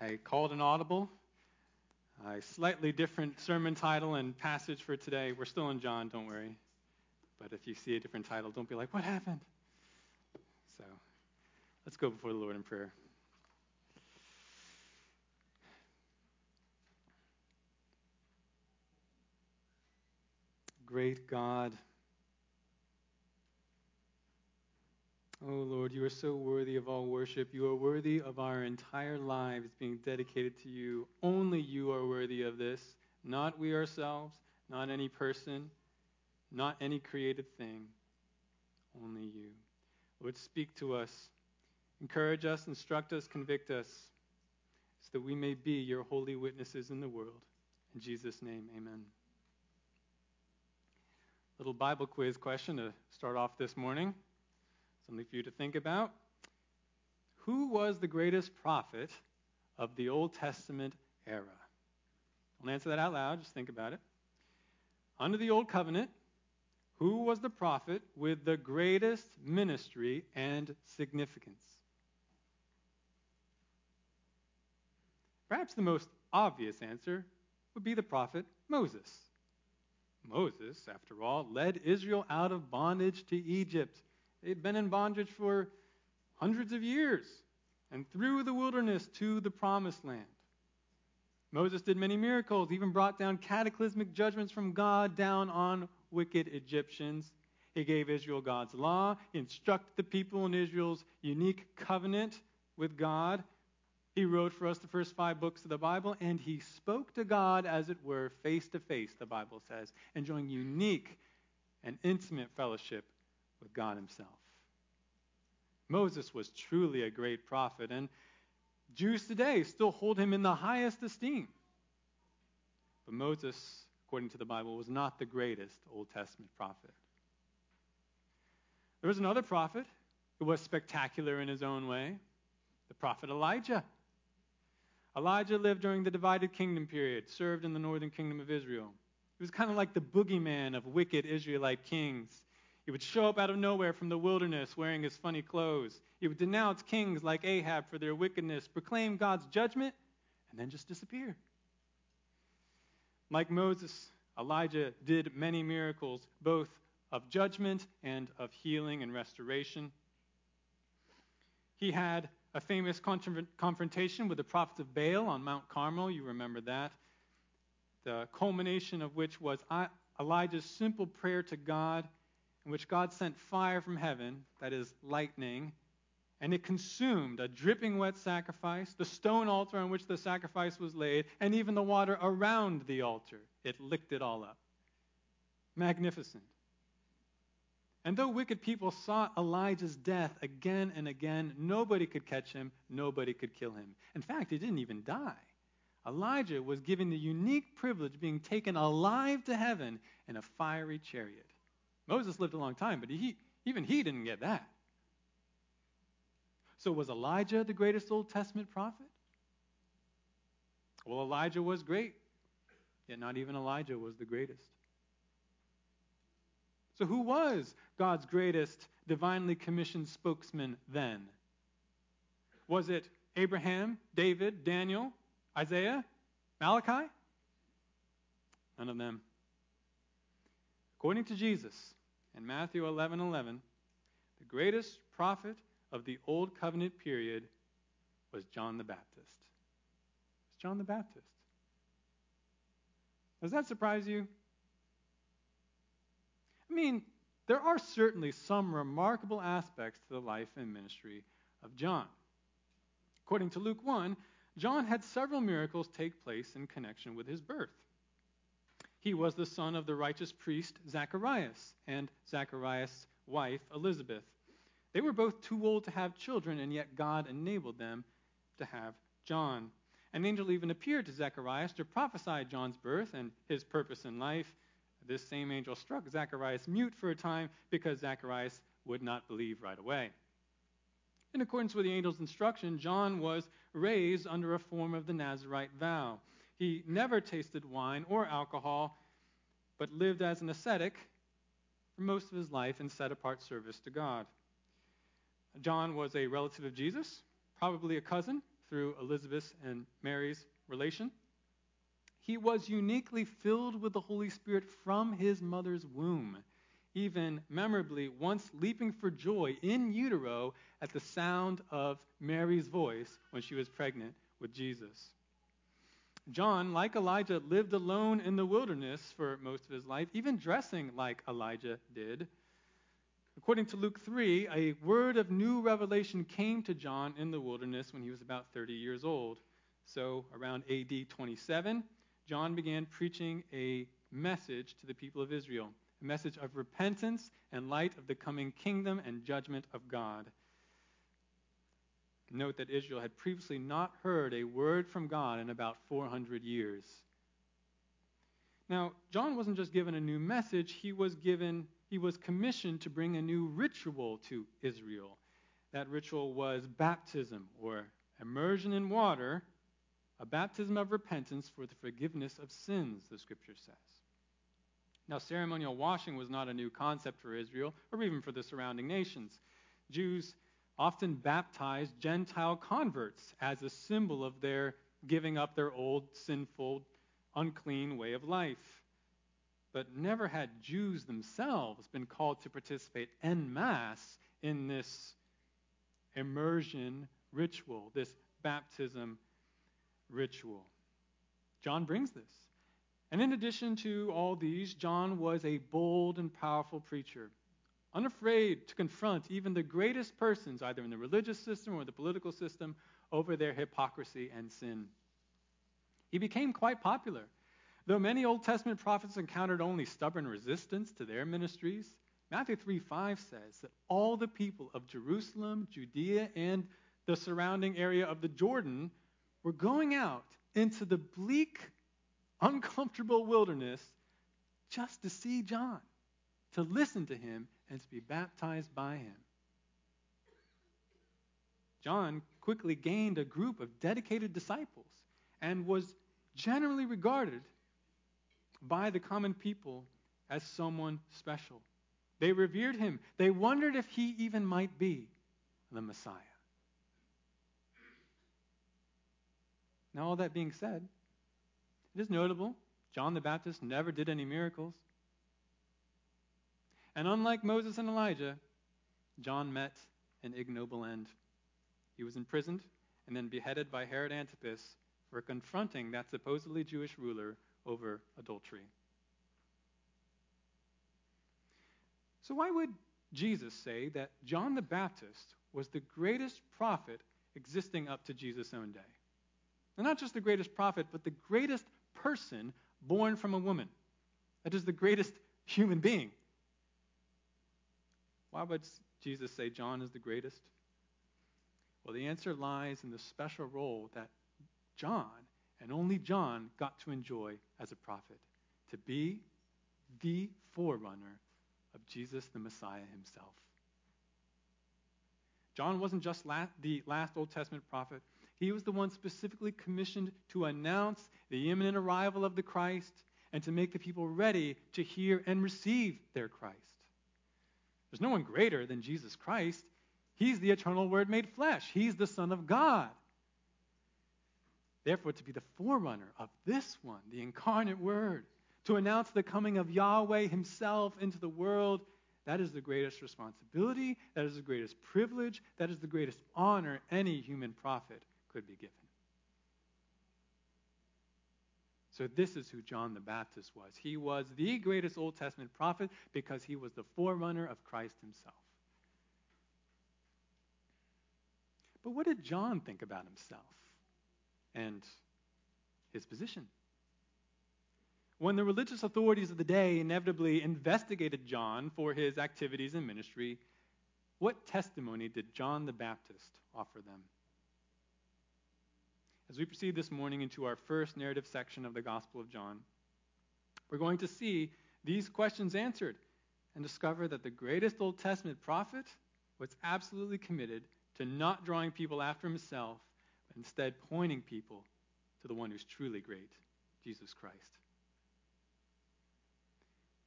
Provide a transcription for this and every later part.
I called an audible. A slightly different sermon title and passage for today. We're still in John, don't worry. But if you see a different title, don't be like, what happened? So let's go before the Lord in prayer. Great God. Oh Lord, you are so worthy of all worship. You are worthy of our entire lives being dedicated to you. Only you are worthy of this, not we ourselves, not any person, not any created thing. Only you. Lord, speak to us. Encourage us, instruct us, convict us, so that we may be your holy witnesses in the world. In Jesus' name, amen. Little Bible quiz question to start off this morning. Something for you to think about. Who was the greatest prophet of the Old Testament era? Don't answer that out loud, just think about it. Under the Old Covenant, who was the prophet with the greatest ministry and significance? Perhaps the most obvious answer would be the prophet Moses. Moses, after all, led Israel out of bondage to Egypt They'd been in bondage for hundreds of years and through the wilderness to the promised land. Moses did many miracles, even brought down cataclysmic judgments from God down on wicked Egyptians. He gave Israel God's law, he instructed the people in Israel's unique covenant with God. He wrote for us the first five books of the Bible, and he spoke to God, as it were, face to face, the Bible says, enjoying unique and intimate fellowship with God Himself. Moses was truly a great prophet, and Jews today still hold him in the highest esteem. But Moses, according to the Bible, was not the greatest Old Testament prophet. There was another prophet who was spectacular in his own way the prophet Elijah. Elijah lived during the divided kingdom period, served in the northern kingdom of Israel. He was kind of like the boogeyman of wicked Israelite kings. He would show up out of nowhere from the wilderness wearing his funny clothes. He would denounce kings like Ahab for their wickedness, proclaim God's judgment, and then just disappear. Like Moses, Elijah did many miracles, both of judgment and of healing and restoration. He had a famous confrontation with the prophets of Baal on Mount Carmel. You remember that. The culmination of which was Elijah's simple prayer to God in which God sent fire from heaven, that is, lightning, and it consumed a dripping wet sacrifice, the stone altar on which the sacrifice was laid, and even the water around the altar. It licked it all up. Magnificent. And though wicked people sought Elijah's death again and again, nobody could catch him, nobody could kill him. In fact, he didn't even die. Elijah was given the unique privilege of being taken alive to heaven in a fiery chariot. Moses lived a long time, but he, even he didn't get that. So, was Elijah the greatest Old Testament prophet? Well, Elijah was great, yet not even Elijah was the greatest. So, who was God's greatest divinely commissioned spokesman then? Was it Abraham, David, Daniel, Isaiah, Malachi? None of them. According to Jesus, in Matthew 11 11, the greatest prophet of the Old Covenant period was John the Baptist. It's John the Baptist. Does that surprise you? I mean, there are certainly some remarkable aspects to the life and ministry of John. According to Luke 1, John had several miracles take place in connection with his birth. He was the son of the righteous priest Zacharias and Zacharias' wife Elizabeth. They were both too old to have children, and yet God enabled them to have John. An angel even appeared to Zacharias to prophesy John's birth and his purpose in life. This same angel struck Zacharias mute for a time because Zacharias would not believe right away. In accordance with the angel's instruction, John was raised under a form of the Nazarite vow. He never tasted wine or alcohol, but lived as an ascetic for most of his life in set apart service to God. John was a relative of Jesus, probably a cousin, through Elizabeth and Mary's relation. He was uniquely filled with the Holy Spirit from his mother's womb, even memorably once leaping for joy in utero at the sound of Mary's voice when she was pregnant with Jesus. John, like Elijah, lived alone in the wilderness for most of his life, even dressing like Elijah did. According to Luke 3, a word of new revelation came to John in the wilderness when he was about 30 years old. So, around AD 27, John began preaching a message to the people of Israel, a message of repentance and light of the coming kingdom and judgment of God. Note that Israel had previously not heard a word from God in about 400 years. Now, John wasn't just given a new message, he was given he was commissioned to bring a new ritual to Israel. That ritual was baptism, or immersion in water, a baptism of repentance for the forgiveness of sins, the scripture says. Now, ceremonial washing was not a new concept for Israel or even for the surrounding nations. Jews often baptized Gentile converts as a symbol of their giving up their old, sinful, unclean way of life but never had Jews themselves been called to participate en masse in this immersion ritual, this baptism ritual. John brings this. And in addition to all these, John was a bold and powerful preacher, unafraid to confront even the greatest persons, either in the religious system or the political system, over their hypocrisy and sin. He became quite popular Though many Old Testament prophets encountered only stubborn resistance to their ministries, Matthew 3 5 says that all the people of Jerusalem, Judea, and the surrounding area of the Jordan were going out into the bleak, uncomfortable wilderness just to see John, to listen to him, and to be baptized by him. John quickly gained a group of dedicated disciples and was generally regarded by the common people as someone special. They revered him. They wondered if he even might be the Messiah. Now, all that being said, it is notable John the Baptist never did any miracles. And unlike Moses and Elijah, John met an ignoble end. He was imprisoned and then beheaded by Herod Antipas for confronting that supposedly Jewish ruler over adultery. So, why would Jesus say that John the Baptist was the greatest prophet existing up to Jesus' own day? And not just the greatest prophet, but the greatest person born from a woman. That is the greatest human being. Why would Jesus say John is the greatest? Well, the answer lies in the special role that John and only John got to enjoy as a prophet to be the forerunner of Jesus the Messiah himself. John wasn't just the last Old Testament prophet, he was the one specifically commissioned to announce the imminent arrival of the Christ and to make the people ready to hear and receive their Christ. There's no one greater than Jesus Christ. He's the eternal Word made flesh, He's the Son of God. Therefore, to be the forerunner of this one, the incarnate Word, to announce the coming of Yahweh Himself into the world, that is the greatest responsibility, that is the greatest privilege, that is the greatest honor any human prophet could be given. So, this is who John the Baptist was. He was the greatest Old Testament prophet because he was the forerunner of Christ himself. But what did John think about himself? and his position. When the religious authorities of the day inevitably investigated John for his activities in ministry, what testimony did John the Baptist offer them? As we proceed this morning into our first narrative section of the Gospel of John, we're going to see these questions answered and discover that the greatest Old Testament prophet was absolutely committed to not drawing people after himself, but instead pointing people to the one who's truly great, Jesus Christ.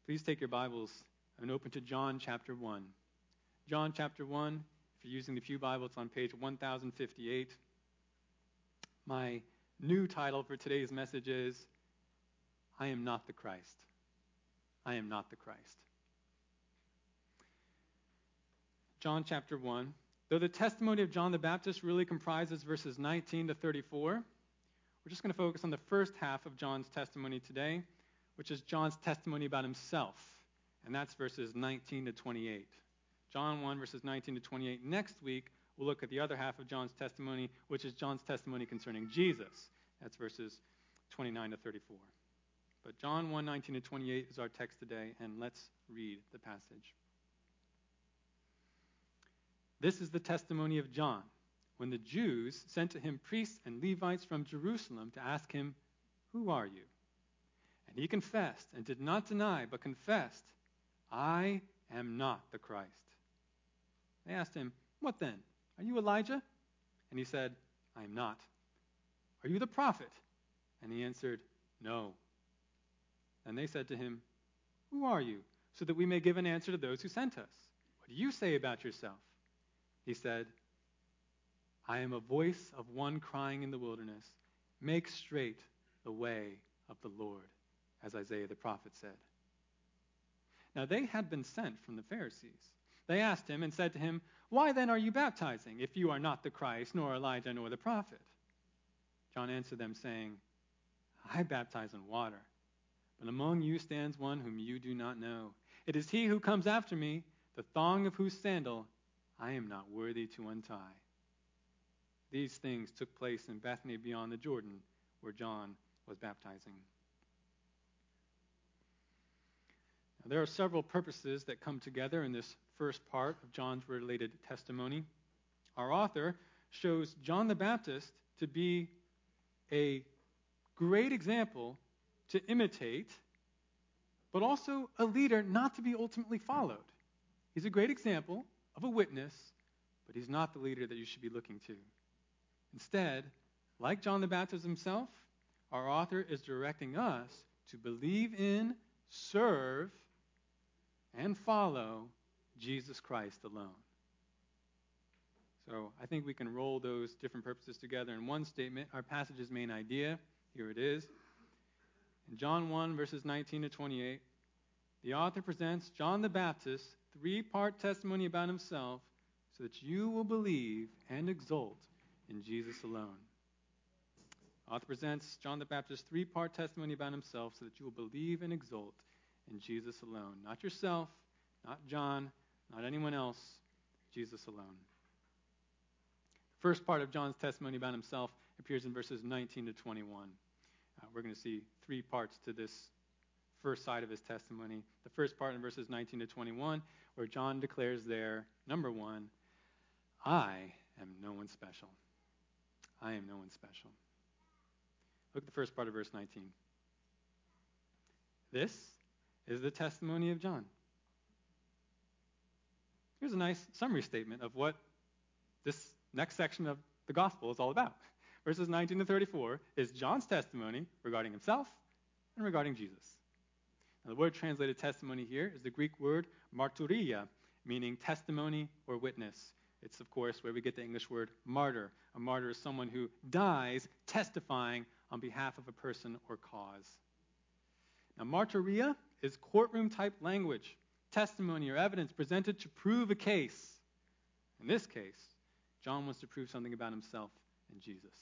Please take your Bibles and open to John chapter 1. John chapter 1, if you're using the Pew Bible, it's on page 1058. My new title for today's message is I am not the Christ. I am not the Christ. John chapter 1. Though the testimony of John the Baptist really comprises verses 19 to 34, we're just going to focus on the first half of John's testimony today, which is John's testimony about himself. And that's verses 19 to 28. John 1, verses 19 to 28. Next week, we'll look at the other half of John's testimony, which is John's testimony concerning Jesus. That's verses 29 to 34. But John 1, 19 to 28 is our text today, and let's read the passage. This is the testimony of John when the Jews sent to him priests and Levites from Jerusalem to ask him, Who are you? And he confessed and did not deny, but confessed, I am not the Christ. They asked him, What then? Are you Elijah? And he said, I am not. Are you the prophet? And he answered, No. And they said to him, Who are you? So that we may give an answer to those who sent us. What do you say about yourself? He said, I am a voice of one crying in the wilderness, Make straight the way of the Lord, as Isaiah the prophet said. Now they had been sent from the Pharisees. They asked him and said to him, Why then are you baptizing, if you are not the Christ, nor Elijah, nor the prophet? John answered them, saying, I baptize in water, but among you stands one whom you do not know. It is he who comes after me, the thong of whose sandal I am not worthy to untie. These things took place in Bethany beyond the Jordan, where John was baptizing. Now, there are several purposes that come together in this first part of John's related testimony. Our author shows John the Baptist to be a great example to imitate, but also a leader not to be ultimately followed. He's a great example of a witness, but he's not the leader that you should be looking to. Instead, like John the Baptist himself, our author is directing us to believe in, serve, and follow Jesus Christ alone. So I think we can roll those different purposes together in one statement. Our passage's main idea, here it is. In John 1, verses 19 to 28, the author presents John the Baptist's three part testimony about himself so that you will believe and exult in Jesus alone. Author presents John the Baptist's three part testimony about himself so that you will believe and exult in Jesus alone. Not yourself, not John, not anyone else, Jesus alone. The first part of John's testimony about himself appears in verses 19 to 21. Uh, we're going to see three parts to this first side of his testimony. The first part in verses 19 to 21, where John declares there, number one, I am no one special. I am no one special. Look at the first part of verse 19. This is the testimony of John. Here's a nice summary statement of what this next section of the gospel is all about. Verses 19 to 34 is John's testimony regarding himself and regarding Jesus. Now, the word translated testimony here is the Greek word marturia, meaning testimony or witness. It's, of course, where we get the English word martyr. A martyr is someone who dies testifying on behalf of a person or cause. Now, martyria is courtroom type language, testimony or evidence presented to prove a case. In this case, John wants to prove something about himself and Jesus.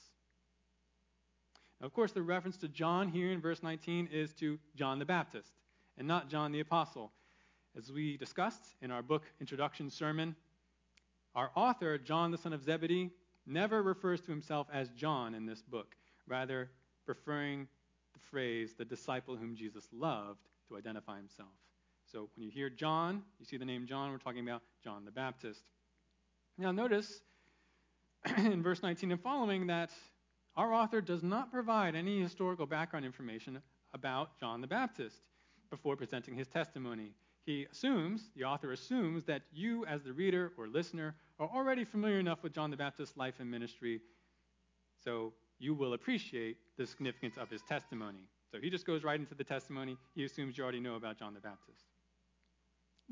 Now, of course, the reference to John here in verse 19 is to John the Baptist and not John the Apostle. As we discussed in our book introduction sermon, our author, John the son of Zebedee, never refers to himself as John in this book, rather, preferring the phrase, the disciple whom Jesus loved, to identify himself. So when you hear John, you see the name John, we're talking about John the Baptist. Now, notice in verse 19 and following that our author does not provide any historical background information about John the Baptist before presenting his testimony he assumes, the author assumes, that you, as the reader or listener, are already familiar enough with John the Baptist's life and ministry, so you will appreciate the significance of his testimony. So he just goes right into the testimony. He assumes you already know about John the Baptist.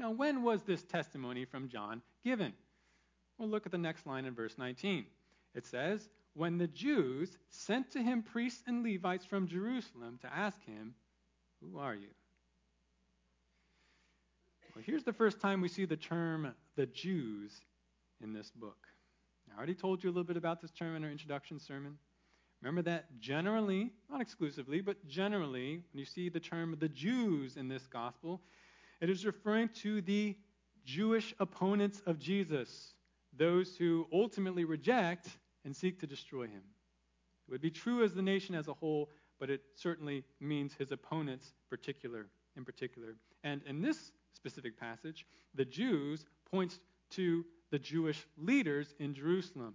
Now, when was this testimony from John given? Well, look at the next line in verse 19. It says, when the Jews sent to him priests and Levites from Jerusalem to ask him, Who are you? Well, here's the first time we see the term the Jews in this book. I already told you a little bit about this term in our introduction sermon. Remember that generally, not exclusively, but generally, when you see the term the Jews in this gospel, it is referring to the Jewish opponents of Jesus, those who ultimately reject and seek to destroy him. It would be true as the nation as a whole, but it certainly means his opponents particular in particular. And in this specific passage, the Jews points to the Jewish leaders in Jerusalem.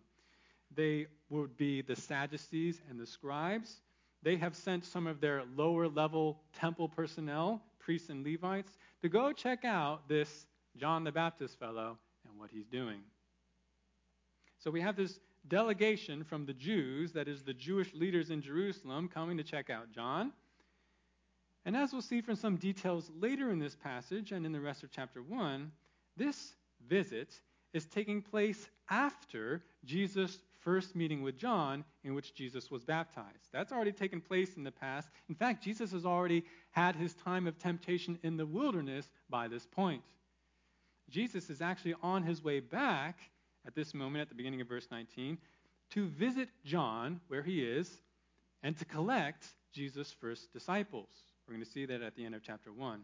They would be the Sadducees and the scribes. They have sent some of their lower level temple personnel, priests and Levites, to go check out this John the Baptist fellow and what he's doing. So we have this delegation from the Jews, that is, the Jewish leaders in Jerusalem, coming to check out John. And as we'll see from some details later in this passage and in the rest of chapter 1, this visit is taking place after Jesus' first meeting with John, in which Jesus was baptized. That's already taken place in the past. In fact, Jesus has already had his time of temptation in the wilderness by this point. Jesus is actually on his way back at this moment, at the beginning of verse 19, to visit John, where he is, and to collect Jesus' first disciples. We're going to see that at the end of chapter 1.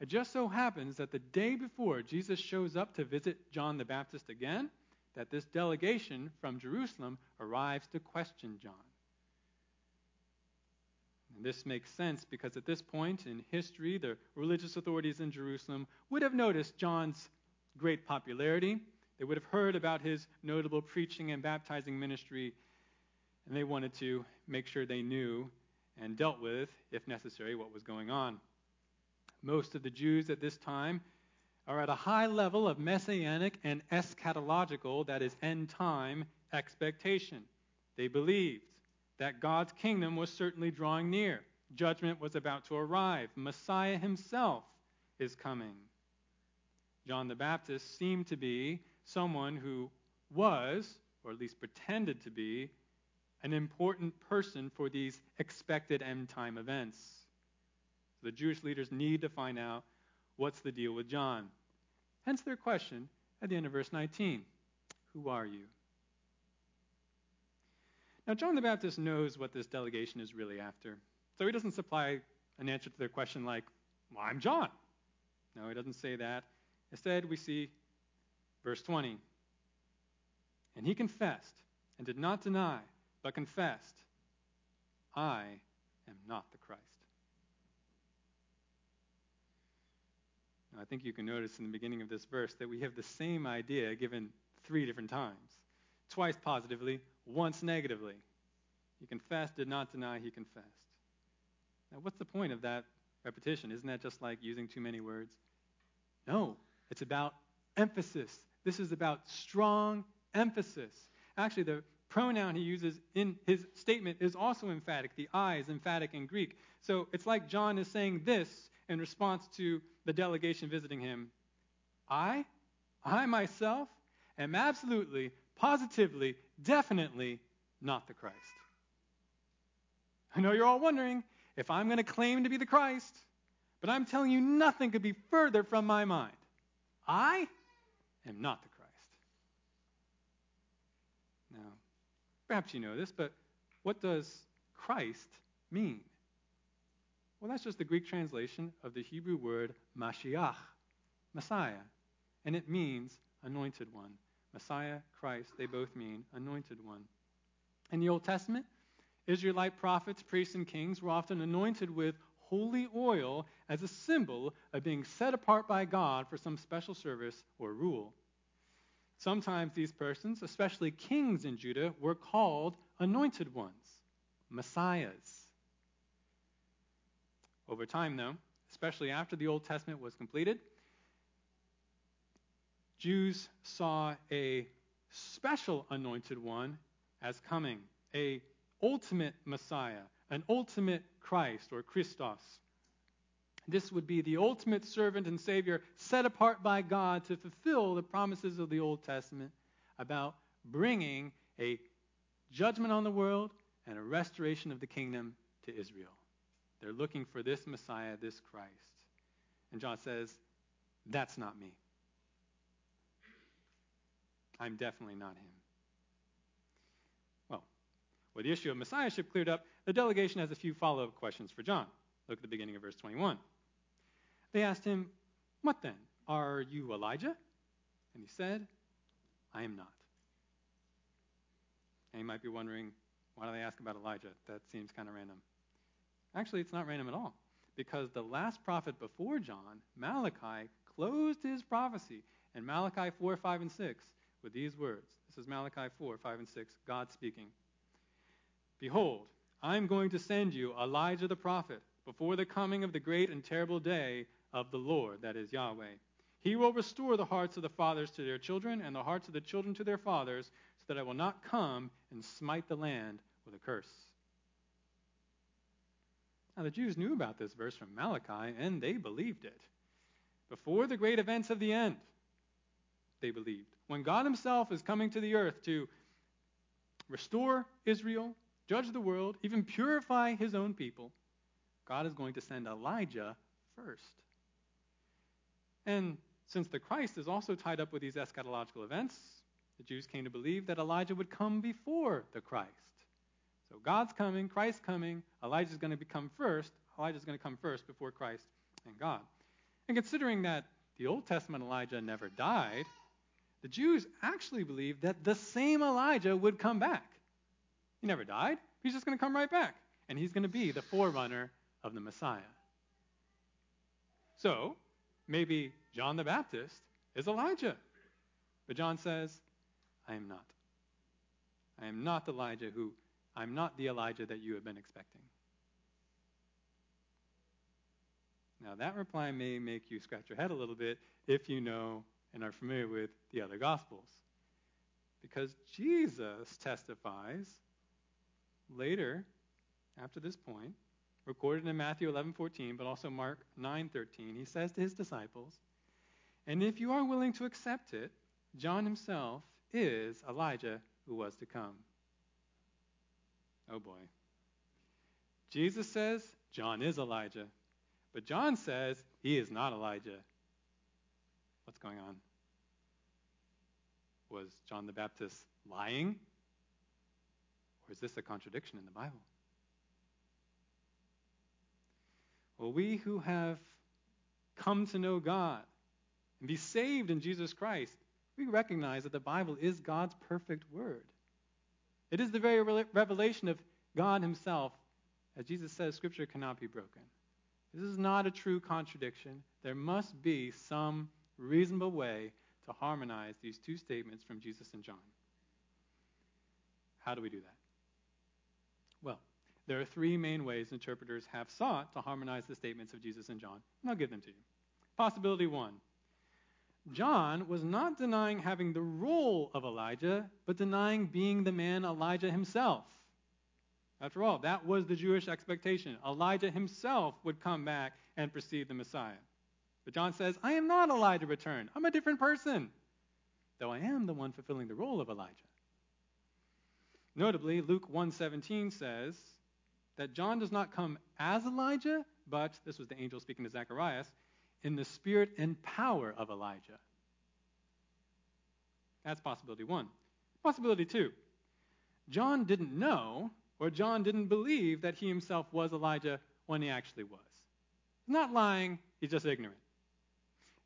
It just so happens that the day before Jesus shows up to visit John the Baptist again, that this delegation from Jerusalem arrives to question John. And this makes sense because at this point in history, the religious authorities in Jerusalem would have noticed John's great popularity. They would have heard about his notable preaching and baptizing ministry, and they wanted to make sure they knew and dealt with, if necessary, what was going on. Most of the Jews at this time are at a high level of messianic and eschatological, that is, end time, expectation. They believed that God's kingdom was certainly drawing near. Judgment was about to arrive. Messiah himself is coming. John the Baptist seemed to be someone who was, or at least pretended to be, an important person for these expected end time events. The Jewish leaders need to find out what's the deal with John. Hence their question at the end of verse 19 Who are you? Now, John the Baptist knows what this delegation is really after. So he doesn't supply an answer to their question like, Well, I'm John. No, he doesn't say that. Instead, we see verse 20. And he confessed and did not deny but confessed, I am not the Christ. Now, I think you can notice in the beginning of this verse that we have the same idea given three different times twice positively, once negatively. He confessed, did not deny, he confessed. Now, what's the point of that repetition? Isn't that just like using too many words? No, it's about emphasis. This is about strong emphasis. Actually, the pronoun he uses in his statement is also emphatic. The I is emphatic in Greek. So it's like John is saying this in response to the delegation visiting him I, I myself, am absolutely, positively, definitely not the Christ. I know you're all wondering if I'm going to claim to be the Christ, but I'm telling you nothing could be further from my mind. I am not the Christ. Now, Perhaps you know this, but what does Christ mean? Well, that's just the Greek translation of the Hebrew word Mashiach, Messiah. And it means anointed one. Messiah, Christ, they both mean anointed one. In the Old Testament, Israelite prophets, priests, and kings were often anointed with holy oil as a symbol of being set apart by God for some special service or rule. Sometimes these persons, especially kings in Judah, were called anointed ones, messiahs. Over time, though, especially after the Old Testament was completed, Jews saw a special anointed one as coming, a ultimate Messiah, an ultimate Christ or Christos. This would be the ultimate servant and Savior set apart by God to fulfill the promises of the Old Testament about bringing a judgment on the world and a restoration of the kingdom to Israel. They're looking for this Messiah, this Christ. And John says, That's not me. I'm definitely not him. Well, with the issue of messiahship cleared up, the delegation has a few follow up questions for John. Look at the beginning of verse 21. They asked him, What then? Are you Elijah? And he said, I am not. And you might be wondering, why do they ask about Elijah? That seems kind of random. Actually, it's not random at all, because the last prophet before John, Malachi, closed his prophecy in Malachi 4, 5, and 6 with these words. This is Malachi 4, 5, and 6, God speaking. Behold, I'm going to send you Elijah the prophet before the coming of the great and terrible day of the Lord, that is Yahweh. He will restore the hearts of the fathers to their children and the hearts of the children to their fathers, so that I will not come and smite the land with a curse. Now, the Jews knew about this verse from Malachi, and they believed it. Before the great events of the end, they believed. When God Himself is coming to the earth to restore Israel, judge the world, even purify His own people, God is going to send Elijah first. And since the Christ is also tied up with these eschatological events, the Jews came to believe that Elijah would come before the Christ. So God's coming, Christ's coming, Elijah's going to become first. Elijah's going to come first before Christ and God. And considering that the Old Testament Elijah never died, the Jews actually believed that the same Elijah would come back. He never died. He's just going to come right back. And he's going to be the forerunner of the Messiah. So, maybe John the Baptist is Elijah. But John says, I am not. I am not Elijah who, I'm not the Elijah that you have been expecting. Now, that reply may make you scratch your head a little bit if you know and are familiar with the other Gospels. Because Jesus testifies later, after this point, recorded in Matthew 11:14, but also Mark 9:13, he says to his disciples, "And if you are willing to accept it, John himself is Elijah who was to come." Oh boy. Jesus says John is Elijah, but John says he is not Elijah. What's going on? Was John the Baptist lying? Or is this a contradiction in the Bible? Well, we who have come to know God and be saved in Jesus Christ, we recognize that the Bible is God's perfect word. It is the very revelation of God Himself. As Jesus says, Scripture cannot be broken. This is not a true contradiction. There must be some reasonable way to harmonize these two statements from Jesus and John. How do we do that? Well, there are three main ways interpreters have sought to harmonize the statements of Jesus and John, and I'll give them to you. Possibility one John was not denying having the role of Elijah, but denying being the man Elijah himself. After all, that was the Jewish expectation. Elijah himself would come back and precede the Messiah. But John says, I am not Elijah returned. I'm a different person, though I am the one fulfilling the role of Elijah. Notably, Luke 1:17 says that John does not come as Elijah, but this was the angel speaking to Zacharias, in the spirit and power of Elijah. That's possibility 1. Possibility 2. John didn't know or John didn't believe that he himself was Elijah when he actually was. He's not lying, he's just ignorant.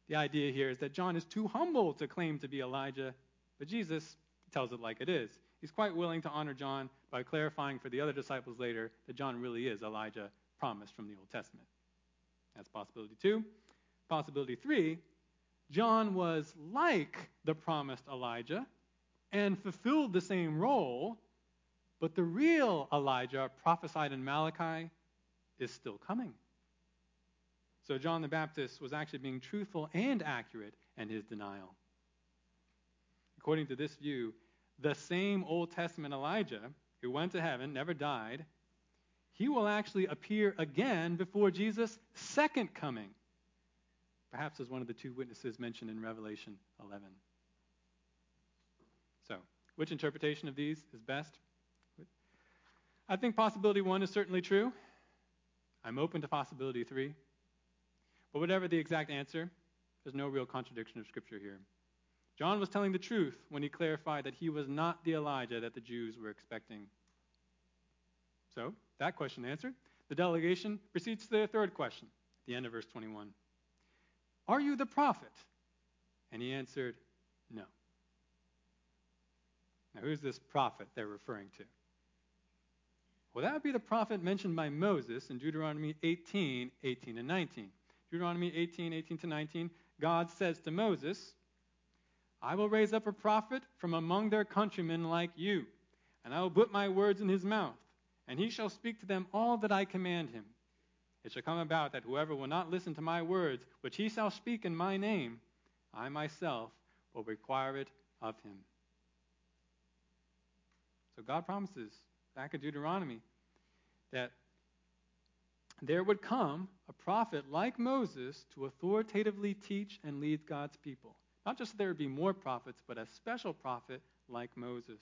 The idea here is that John is too humble to claim to be Elijah, but Jesus tells it like it is. He's quite willing to honor John by clarifying for the other disciples later that John really is Elijah promised from the Old Testament. That's possibility two. Possibility three John was like the promised Elijah and fulfilled the same role, but the real Elijah prophesied in Malachi is still coming. So John the Baptist was actually being truthful and accurate in his denial. According to this view, the same Old Testament Elijah who went to heaven, never died, he will actually appear again before Jesus' second coming, perhaps as one of the two witnesses mentioned in Revelation 11. So, which interpretation of these is best? I think possibility one is certainly true. I'm open to possibility three. But whatever the exact answer, there's no real contradiction of Scripture here. John was telling the truth when he clarified that he was not the Elijah that the Jews were expecting. So, that question answered. The delegation proceeds to their third question, the end of verse 21. Are you the prophet? And he answered, No. Now, who's this prophet they're referring to? Well, that would be the prophet mentioned by Moses in Deuteronomy 18, 18 and 19. Deuteronomy 18, 18 to 19, God says to Moses, I will raise up a prophet from among their countrymen like you, and I will put my words in his mouth, and he shall speak to them all that I command him. It shall come about that whoever will not listen to my words, which he shall speak in my name, I myself will require it of him. So God promises back in Deuteronomy that there would come a prophet like Moses to authoritatively teach and lead God's people. Not just that there would be more prophets, but a special prophet like Moses.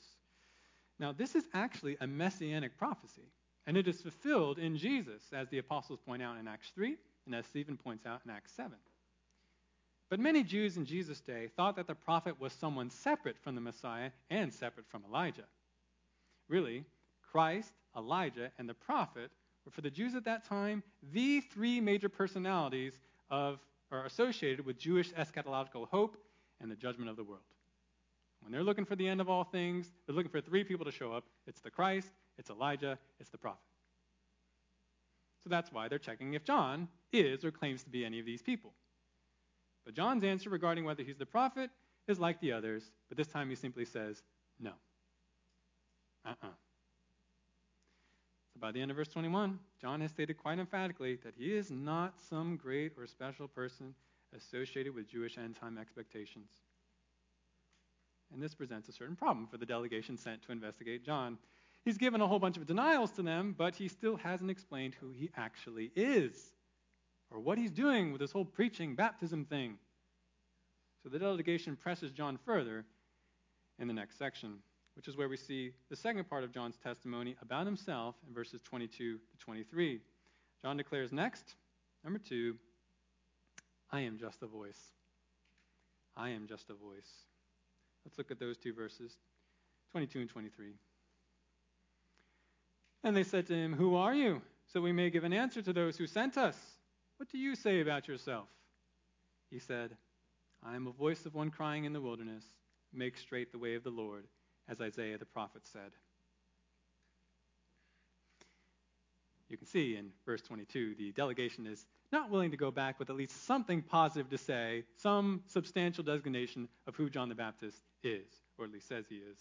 Now, this is actually a messianic prophecy, and it is fulfilled in Jesus, as the apostles point out in Acts 3, and as Stephen points out in Acts 7. But many Jews in Jesus' day thought that the prophet was someone separate from the Messiah and separate from Elijah. Really, Christ, Elijah, and the prophet were for the Jews at that time the three major personalities of or associated with Jewish eschatological hope and the judgment of the world. When they're looking for the end of all things, they're looking for three people to show up. It's the Christ, it's Elijah, it's the prophet. So that's why they're checking if John is or claims to be any of these people. But John's answer regarding whether he's the prophet is like the others, but this time he simply says, no. Uh uh-uh. uh So by the end of verse 21, John has stated quite emphatically that he is not some great or special person associated with Jewish end time expectations. And this presents a certain problem for the delegation sent to investigate John. He's given a whole bunch of denials to them, but he still hasn't explained who he actually is or what he's doing with this whole preaching baptism thing. So the delegation presses John further in the next section, which is where we see the second part of John's testimony about himself in verses 22 to 23. John declares next, number two, I am just a voice. I am just a voice. Let's look at those two verses, 22 and 23. And they said to him, Who are you? So we may give an answer to those who sent us. What do you say about yourself? He said, I am a voice of one crying in the wilderness, Make straight the way of the Lord, as Isaiah the prophet said. You can see in verse 22, the delegation is not willing to go back with at least something positive to say, some substantial designation of who John the Baptist is, or at least says he is.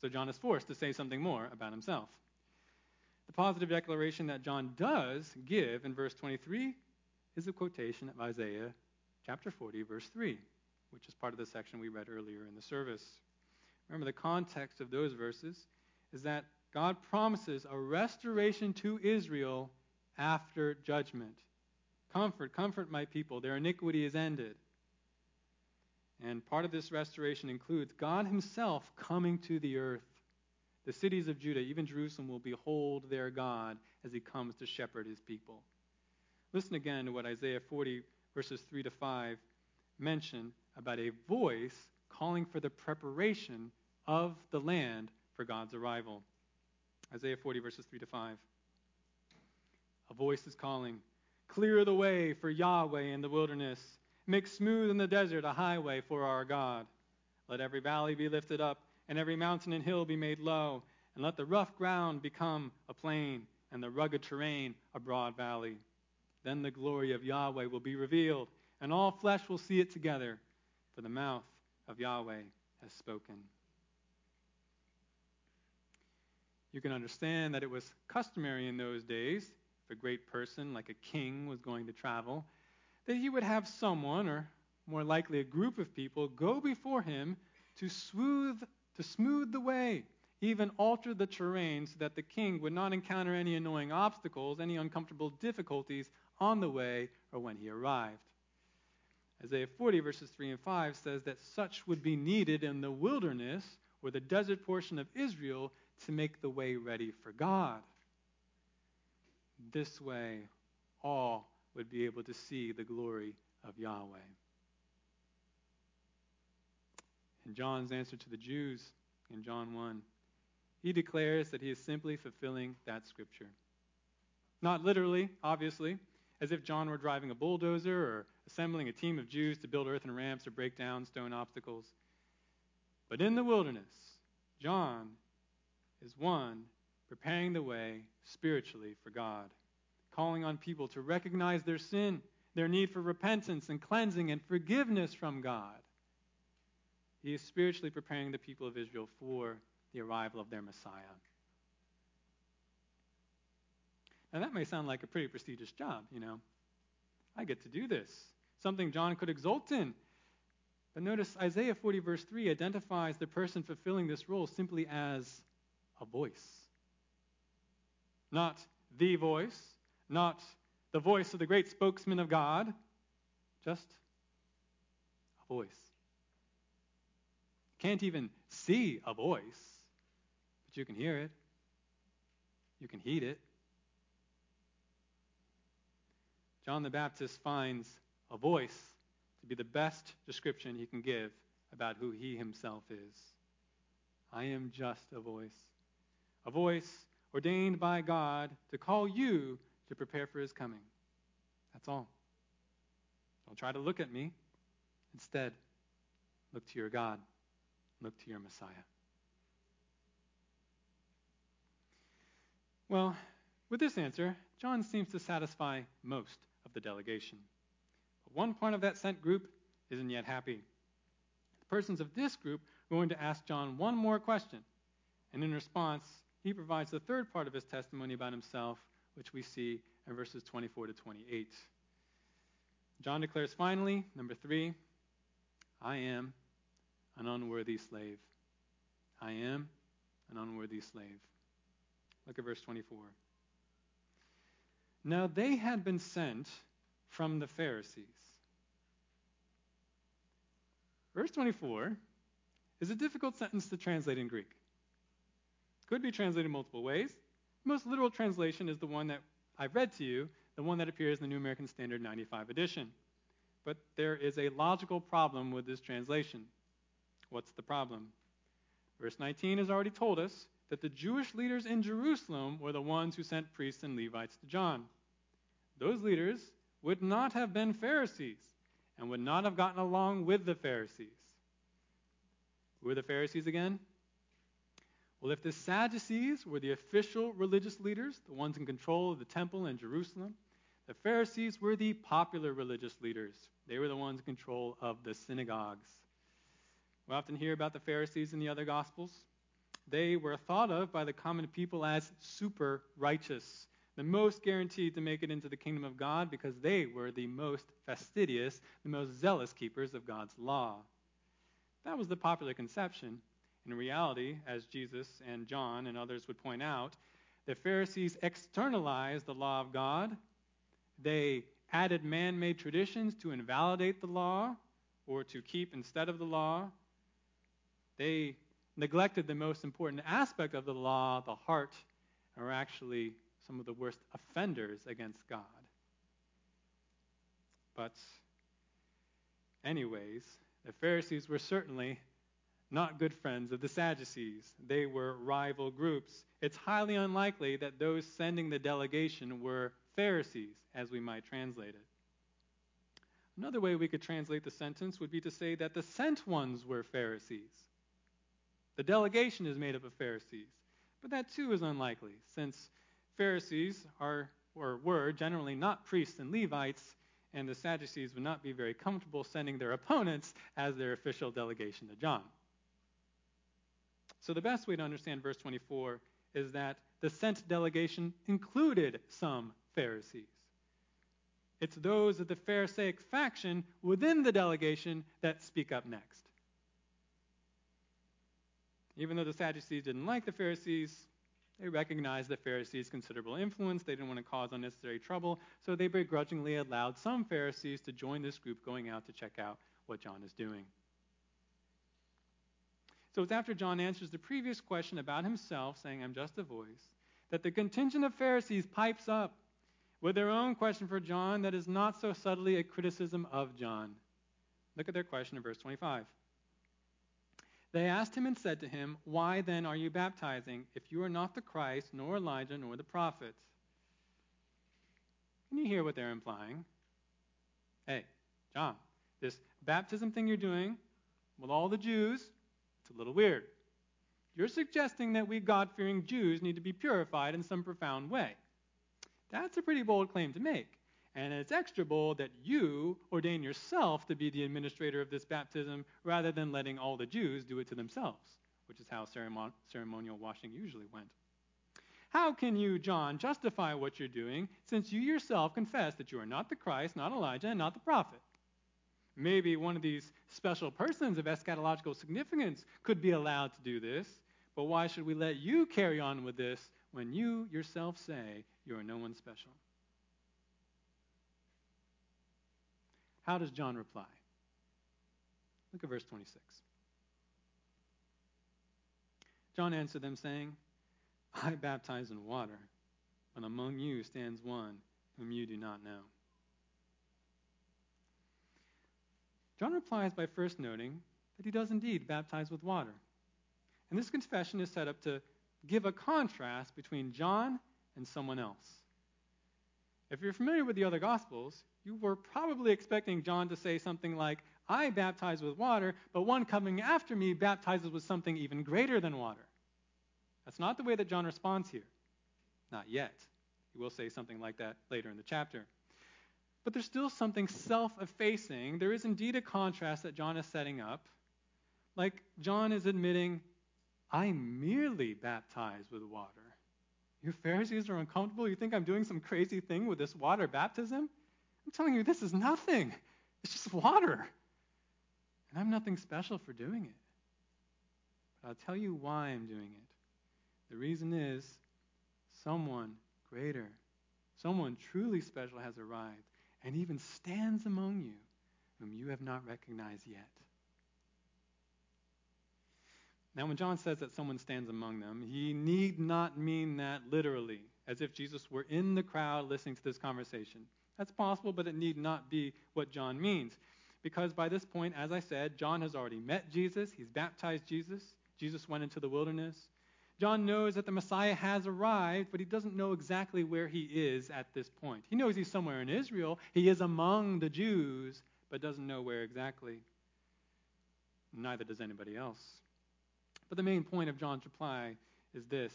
So John is forced to say something more about himself. The positive declaration that John does give in verse 23 is a quotation of Isaiah chapter 40, verse 3, which is part of the section we read earlier in the service. Remember, the context of those verses is that God promises a restoration to Israel after judgment. Comfort, comfort my people, their iniquity is ended. And part of this restoration includes God Himself coming to the earth. The cities of Judah, even Jerusalem, will behold their God as he comes to shepherd his people. Listen again to what Isaiah 40, verses 3 to 5, mention about a voice calling for the preparation of the land for God's arrival. Isaiah 40, verses 3 to 5. A voice is calling, Clear the way for Yahweh in the wilderness. Make smooth in the desert a highway for our God. Let every valley be lifted up and every mountain and hill be made low, and let the rough ground become a plain, and the rugged terrain a broad valley. Then the glory of Yahweh will be revealed, and all flesh will see it together, for the mouth of Yahweh has spoken. You can understand that it was customary in those days, if a great person like a king was going to travel, that he would have someone, or more likely a group of people, go before him to smooth to smooth the way, even alter the terrain so that the king would not encounter any annoying obstacles, any uncomfortable difficulties on the way or when he arrived. Isaiah 40, verses 3 and 5 says that such would be needed in the wilderness or the desert portion of Israel to make the way ready for God. This way, all would be able to see the glory of Yahweh. In John's answer to the Jews in John 1, he declares that he is simply fulfilling that scripture. Not literally, obviously, as if John were driving a bulldozer or assembling a team of Jews to build earthen ramps or break down stone obstacles. But in the wilderness, John is one preparing the way spiritually for God, calling on people to recognize their sin, their need for repentance and cleansing and forgiveness from God. He is spiritually preparing the people of Israel for the arrival of their Messiah. Now, that may sound like a pretty prestigious job, you know. I get to do this, something John could exult in. But notice Isaiah 40, verse 3 identifies the person fulfilling this role simply as a voice. Not the voice, not the voice of the great spokesman of God, just a voice. Can't even see a voice, but you can hear it, you can heed it. John the Baptist finds a voice to be the best description he can give about who he himself is. I am just a voice. A voice ordained by God to call you to prepare for his coming. That's all. Don't try to look at me. Instead, look to your God. Look to your Messiah. Well, with this answer, John seems to satisfy most of the delegation. But one part of that sent group isn't yet happy. The persons of this group are going to ask John one more question, and in response, he provides the third part of his testimony about himself, which we see in verses 24 to 28. John declares finally, number three, I am an unworthy slave. I am an unworthy slave. Look at verse 24. Now they had been sent from the Pharisees. Verse 24 is a difficult sentence to translate in Greek. Could be translated multiple ways. The most literal translation is the one that I've read to you, the one that appears in the New American Standard 95 edition. But there is a logical problem with this translation. What's the problem? Verse 19 has already told us that the Jewish leaders in Jerusalem were the ones who sent priests and Levites to John. Those leaders would not have been Pharisees and would not have gotten along with the Pharisees. Who were the Pharisees again? Well, if the Sadducees were the official religious leaders, the ones in control of the temple in Jerusalem, the Pharisees were the popular religious leaders. They were the ones in control of the synagogues. We often hear about the Pharisees in the other Gospels. They were thought of by the common people as super righteous, the most guaranteed to make it into the kingdom of God because they were the most fastidious, the most zealous keepers of God's law. That was the popular conception. In reality, as Jesus and John and others would point out, the Pharisees externalized the law of God. They added man made traditions to invalidate the law or to keep instead of the law. They neglected the most important aspect of the law, the heart, and were actually some of the worst offenders against God. But, anyways, the Pharisees were certainly not good friends of the Sadducees. They were rival groups. It's highly unlikely that those sending the delegation were Pharisees, as we might translate it. Another way we could translate the sentence would be to say that the sent ones were Pharisees. The delegation is made up of Pharisees. But that too is unlikely, since Pharisees are or were generally not priests and Levites, and the Sadducees would not be very comfortable sending their opponents as their official delegation to John. So the best way to understand verse 24 is that the sent delegation included some Pharisees. It's those of the Pharisaic faction within the delegation that speak up next. Even though the Sadducees didn't like the Pharisees, they recognized the Pharisees' considerable influence. They didn't want to cause unnecessary trouble, so they begrudgingly allowed some Pharisees to join this group going out to check out what John is doing. So it's after John answers the previous question about himself, saying, I'm just a voice, that the contingent of Pharisees pipes up with their own question for John that is not so subtly a criticism of John. Look at their question in verse 25. They asked him and said to him, Why then are you baptizing if you are not the Christ, nor Elijah, nor the prophet? Can you hear what they're implying? Hey, John, this baptism thing you're doing with all the Jews, it's a little weird. You're suggesting that we God fearing Jews need to be purified in some profound way. That's a pretty bold claim to make. And it's extra bold that you ordain yourself to be the administrator of this baptism rather than letting all the Jews do it to themselves, which is how ceremonial washing usually went. How can you, John, justify what you're doing since you yourself confess that you are not the Christ, not Elijah, and not the prophet? Maybe one of these special persons of eschatological significance could be allowed to do this, but why should we let you carry on with this when you yourself say you are no one special? How does John reply? Look at verse 26. John answered them, saying, I baptize in water, but among you stands one whom you do not know. John replies by first noting that he does indeed baptize with water. And this confession is set up to give a contrast between John and someone else. If you're familiar with the other Gospels, you were probably expecting John to say something like, I baptize with water, but one coming after me baptizes with something even greater than water. That's not the way that John responds here. Not yet. He will say something like that later in the chapter. But there's still something self effacing. There is indeed a contrast that John is setting up. Like John is admitting, I merely baptize with water. You Pharisees are uncomfortable. You think I'm doing some crazy thing with this water baptism? I'm telling you, this is nothing. It's just water. And I'm nothing special for doing it. But I'll tell you why I'm doing it. The reason is someone greater, someone truly special has arrived and even stands among you whom you have not recognized yet. Now, when John says that someone stands among them, he need not mean that literally, as if Jesus were in the crowd listening to this conversation. That's possible, but it need not be what John means. Because by this point, as I said, John has already met Jesus, he's baptized Jesus. Jesus went into the wilderness. John knows that the Messiah has arrived, but he doesn't know exactly where he is at this point. He knows he's somewhere in Israel, he is among the Jews, but doesn't know where exactly. Neither does anybody else. But the main point of John's reply is this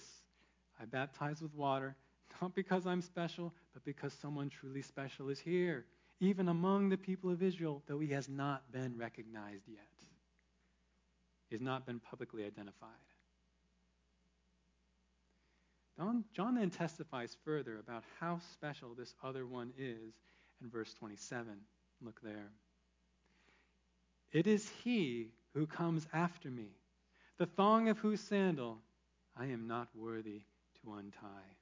I baptize with water not because I'm special, but because someone truly special is here, even among the people of Israel, though he has not been recognized yet. He has not been publicly identified. John, John then testifies further about how special this other one is in verse 27. Look there. It is he who comes after me, the thong of whose sandal I am not worthy to untie.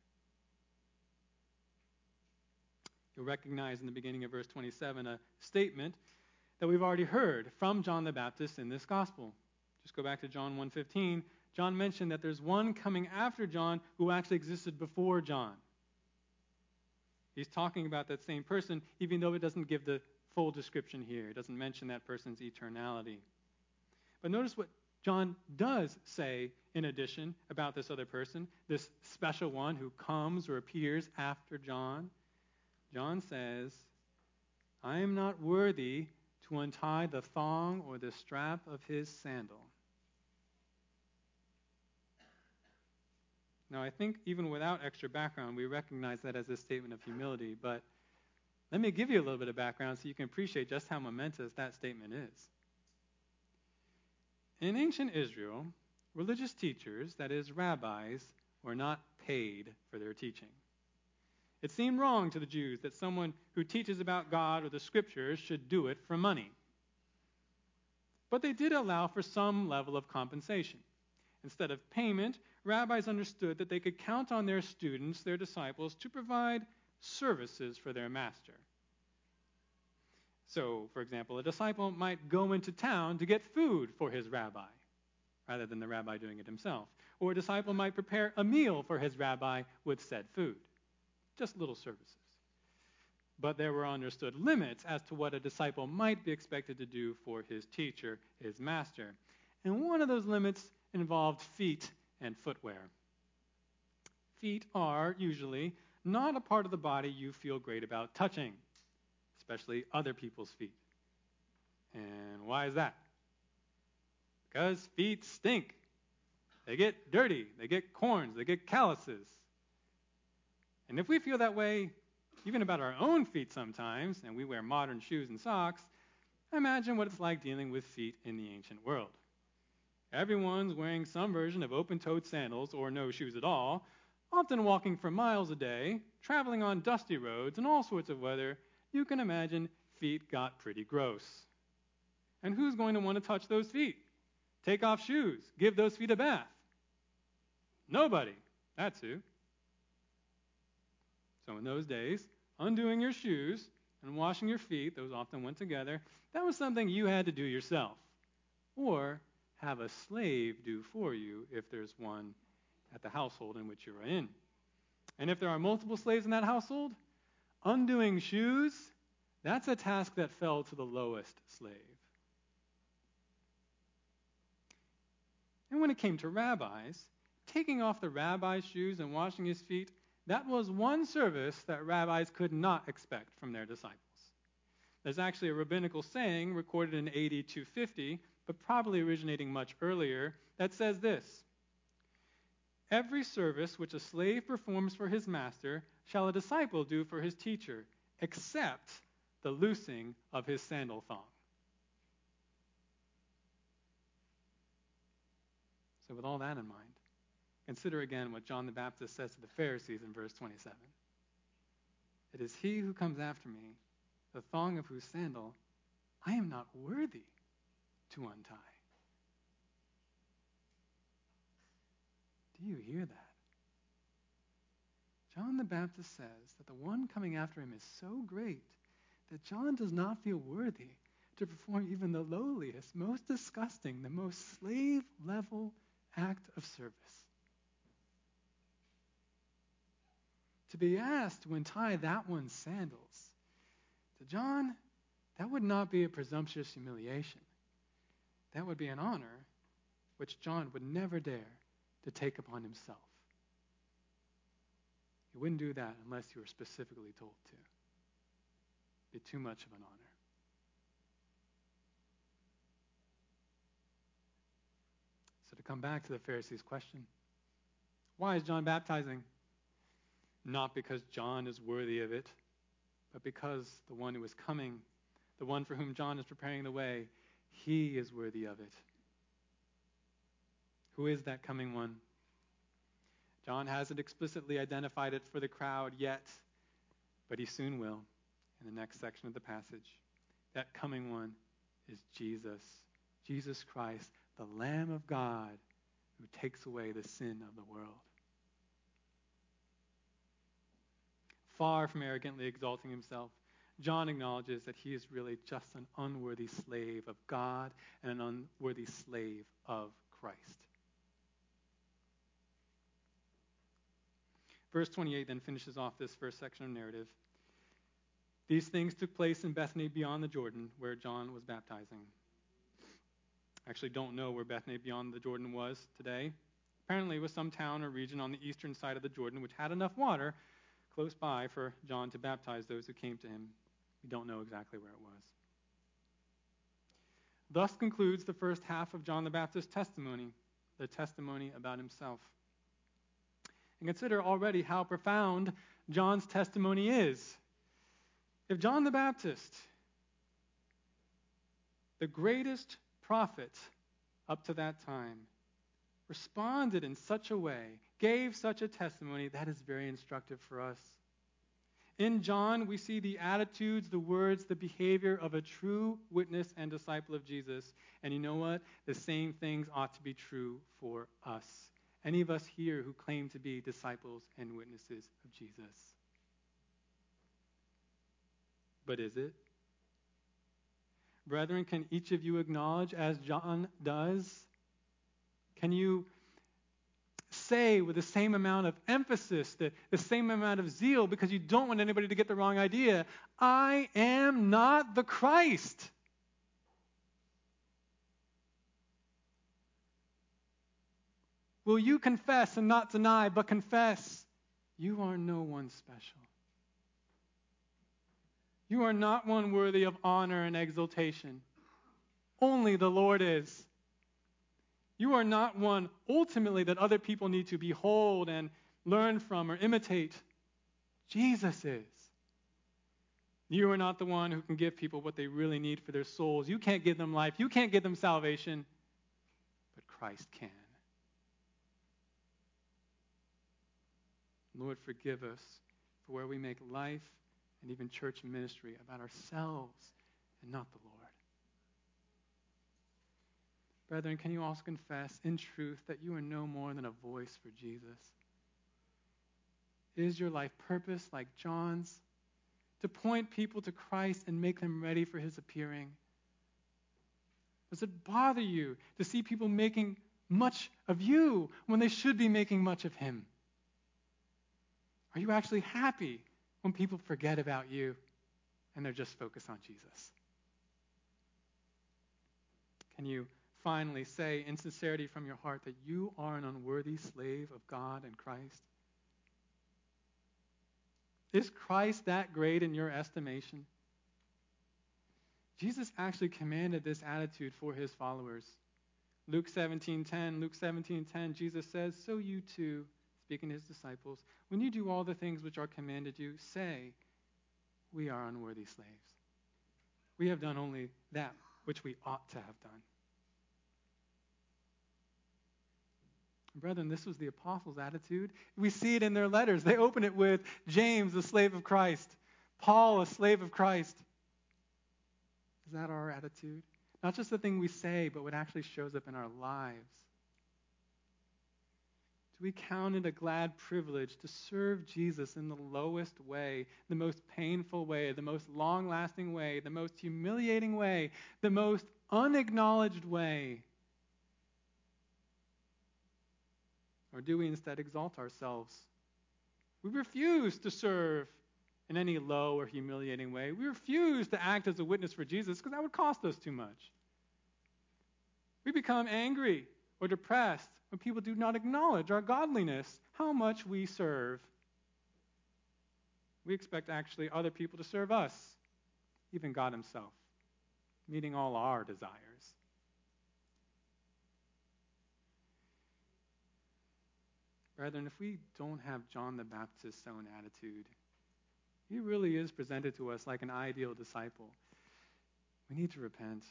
You'll recognize in the beginning of verse 27 a statement that we've already heard from John the Baptist in this gospel. Just go back to John 1:15. John mentioned that there's one coming after John who actually existed before John. He's talking about that same person, even though it doesn't give the full description here. It doesn't mention that person's eternality. But notice what John does say, in addition, about this other person, this special one who comes or appears after John. John says, I am not worthy to untie the thong or the strap of his sandal. Now, I think even without extra background, we recognize that as a statement of humility, but let me give you a little bit of background so you can appreciate just how momentous that statement is. In ancient Israel, religious teachers, that is, rabbis, were not paid for their teaching. It seemed wrong to the Jews that someone who teaches about God or the scriptures should do it for money. But they did allow for some level of compensation. Instead of payment, rabbis understood that they could count on their students, their disciples, to provide services for their master. So, for example, a disciple might go into town to get food for his rabbi. rather than the rabbi doing it himself. Or a disciple might prepare a meal for his rabbi with said food. Just little services. But there were understood limits as to what a disciple might be expected to do for his teacher, his master. And one of those limits involved feet and footwear. Feet are usually not a part of the body you feel great about touching, especially other people's feet. And why is that? Because feet stink. They get dirty, they get corns, they get calluses. And if we feel that way even about our own feet sometimes, and we wear modern shoes and socks, imagine what it's like dealing with feet in the ancient world. Everyone's wearing some version of open toed sandals or no shoes at all, often walking for miles a day, traveling on dusty roads and all sorts of weather. You can imagine feet got pretty gross. And who's going to want to touch those feet? Take off shoes, give those feet a bath. Nobody. That's who. So in those days, undoing your shoes and washing your feet, those often went together, that was something you had to do yourself. Or have a slave do for you if there's one at the household in which you're in. And if there are multiple slaves in that household, undoing shoes, that's a task that fell to the lowest slave. And when it came to rabbis, taking off the rabbi's shoes and washing his feet that was one service that rabbis could not expect from their disciples. There's actually a rabbinical saying recorded in AD 250, but probably originating much earlier, that says this Every service which a slave performs for his master shall a disciple do for his teacher, except the loosing of his sandal thong. So, with all that in mind, Consider again what John the Baptist says to the Pharisees in verse 27. It is he who comes after me, the thong of whose sandal I am not worthy to untie. Do you hear that? John the Baptist says that the one coming after him is so great that John does not feel worthy to perform even the lowliest, most disgusting, the most slave level act of service. To be asked to untie that one's sandals. To John, that would not be a presumptuous humiliation. That would be an honor which John would never dare to take upon himself. He wouldn't do that unless he were specifically told to. Be too much of an honor. So to come back to the Pharisees' question, why is John baptizing? Not because John is worthy of it, but because the one who is coming, the one for whom John is preparing the way, he is worthy of it. Who is that coming one? John hasn't explicitly identified it for the crowd yet, but he soon will in the next section of the passage. That coming one is Jesus, Jesus Christ, the Lamb of God who takes away the sin of the world. Far from arrogantly exalting himself, John acknowledges that he is really just an unworthy slave of God and an unworthy slave of Christ. Verse 28 then finishes off this first section of narrative. These things took place in Bethany beyond the Jordan, where John was baptizing. Actually don't know where Bethany beyond the Jordan was today. Apparently, it was some town or region on the eastern side of the Jordan which had enough water close by for John to baptize those who came to him. We don't know exactly where it was. Thus concludes the first half of John the Baptist's testimony, the testimony about himself. And consider already how profound John's testimony is. If John the Baptist, the greatest prophet up to that time, responded in such a way, gave such a testimony, that is very instructive for us. In John, we see the attitudes, the words, the behavior of a true witness and disciple of Jesus. And you know what? The same things ought to be true for us. Any of us here who claim to be disciples and witnesses of Jesus. But is it? Brethren, can each of you acknowledge, as John does, Can you say with the same amount of emphasis, the, the same amount of zeal, because you don't want anybody to get the wrong idea? I am not the Christ. Will you confess and not deny, but confess you are no one special? You are not one worthy of honor and exaltation. Only the Lord is. You are not one ultimately that other people need to behold and learn from or imitate. Jesus is. You are not the one who can give people what they really need for their souls. You can't give them life. You can't give them salvation. But Christ can. Lord, forgive us for where we make life and even church ministry about ourselves and not the Lord. Brethren, can you also confess in truth that you are no more than a voice for Jesus? Is your life purpose like John's? To point people to Christ and make them ready for his appearing? Does it bother you to see people making much of you when they should be making much of him? Are you actually happy when people forget about you and they're just focused on Jesus? Can you finally say in sincerity from your heart that you are an unworthy slave of God and Christ? Is Christ that great in your estimation? Jesus actually commanded this attitude for his followers. Luke 17:10, Luke 17:10, Jesus says, "So you too speaking to his disciples, When you do all the things which are commanded you, say, We are unworthy slaves. We have done only that which we ought to have done. Brethren, this was the apostles' attitude. We see it in their letters. They open it with James, a slave of Christ, Paul, a slave of Christ. Is that our attitude? Not just the thing we say, but what actually shows up in our lives. Do we count it a glad privilege to serve Jesus in the lowest way, the most painful way, the most long lasting way, the most humiliating way, the most unacknowledged way? Or do we instead exalt ourselves? We refuse to serve in any low or humiliating way. We refuse to act as a witness for Jesus because that would cost us too much. We become angry or depressed when people do not acknowledge our godliness, how much we serve. We expect actually other people to serve us, even God Himself, meeting all our desires. Brethren, if we don't have John the Baptist's own attitude, he really is presented to us like an ideal disciple. We need to repent.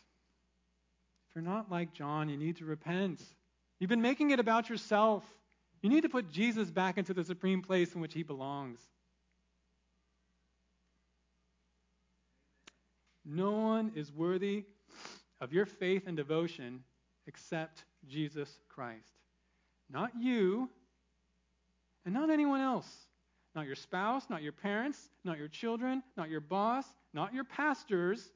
If you're not like John, you need to repent. You've been making it about yourself. You need to put Jesus back into the supreme place in which he belongs. No one is worthy of your faith and devotion except Jesus Christ. Not you, and not anyone else. Not your spouse, not your parents, not your children, not your boss, not your pastors,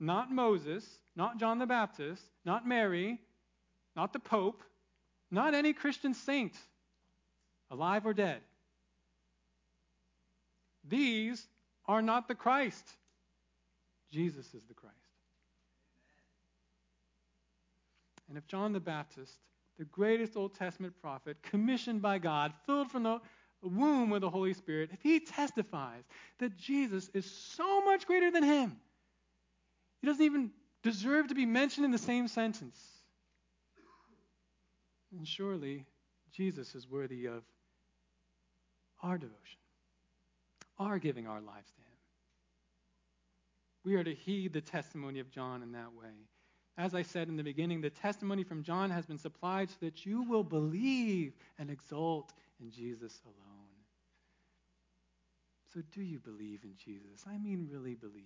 not Moses, not John the Baptist, not Mary, not the Pope, not any Christian saint, alive or dead. These are not the Christ. Jesus is the Christ. And if John the Baptist, the greatest Old Testament prophet, commissioned by God, filled from the womb with the Holy Spirit, if he testifies that Jesus is so much greater than him, he doesn't even deserve to be mentioned in the same sentence. And surely Jesus is worthy of our devotion, our giving our lives to him. We are to heed the testimony of John in that way. As I said in the beginning, the testimony from John has been supplied so that you will believe and exult in Jesus alone. So, do you believe in Jesus? I mean, really believe.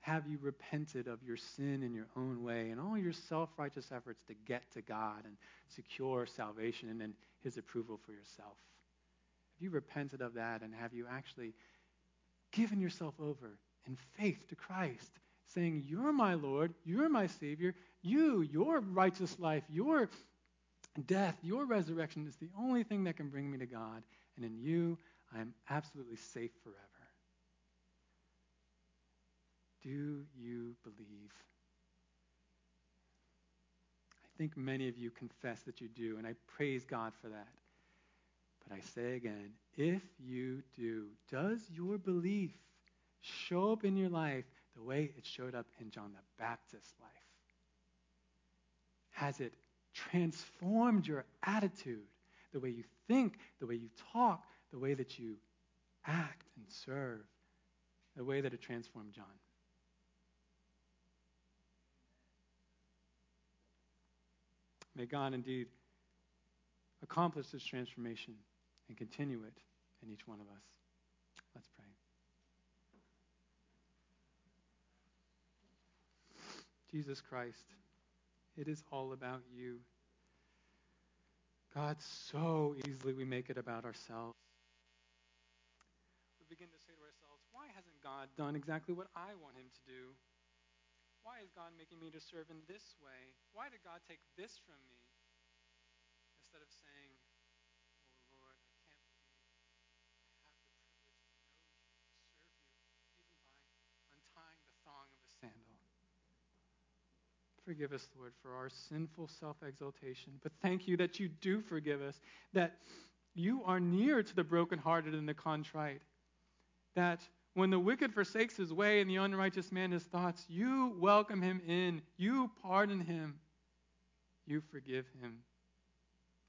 Have you repented of your sin in your own way and all your self righteous efforts to get to God and secure salvation and His approval for yourself? Have you repented of that and have you actually given yourself over in faith to Christ, saying, You're my Lord, you're my Savior, you, your righteous life, your death, your resurrection is the only thing that can bring me to God. And in you, I am absolutely safe forever. Do you believe? I think many of you confess that you do, and I praise God for that. But I say again, if you do, does your belief show up in your life the way it showed up in John the Baptist's life? Has it transformed your attitude, the way you think, the way you talk, the way that you act and serve, the way that it transformed John? May God indeed accomplish this transformation and continue it in each one of us. Let's pray. Jesus Christ, it is all about you. God, so easily we make it about ourselves. We begin to say to ourselves, why hasn't God done exactly what I want him to do? Why is God making me to serve in this way? Why did God take this from me? Instead of saying, Oh Lord, I can't believe I have the privilege to know you, to serve you, even by untying the thong of a sandal. Forgive us, Lord, for our sinful self exaltation. But thank you that you do forgive us, that you are near to the brokenhearted and the contrite, that when the wicked forsakes his way and the unrighteous man his thoughts, you welcome him in. You pardon him. You forgive him.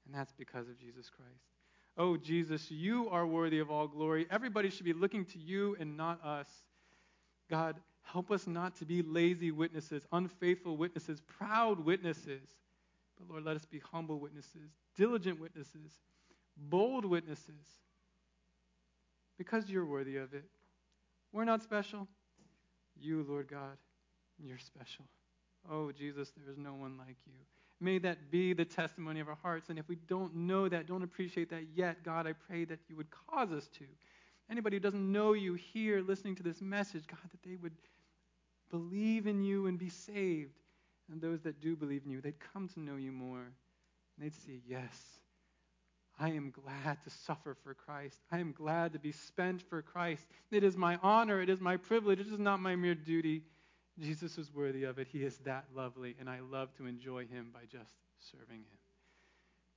And that's because of Jesus Christ. Oh, Jesus, you are worthy of all glory. Everybody should be looking to you and not us. God, help us not to be lazy witnesses, unfaithful witnesses, proud witnesses. But Lord, let us be humble witnesses, diligent witnesses, bold witnesses. Because you're worthy of it. We're not special. You, Lord God, you're special. Oh, Jesus, there is no one like you. May that be the testimony of our hearts. And if we don't know that, don't appreciate that yet, God, I pray that you would cause us to. Anybody who doesn't know you here listening to this message, God, that they would believe in you and be saved. And those that do believe in you, they'd come to know you more. And they'd see, yes, I am glad to suffer for Christ. I am glad to be spent for Christ. It is my honor. It is my privilege. It is not my mere duty. Jesus is worthy of it. He is that lovely, and I love to enjoy him by just serving him.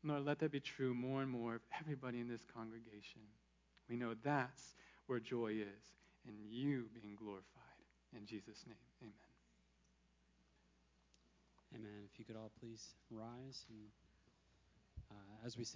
Lord, let that be true more and more of everybody in this congregation. We know that's where joy is, in you being glorified. In Jesus' name, amen. Amen. If you could all please rise and uh, as we sing.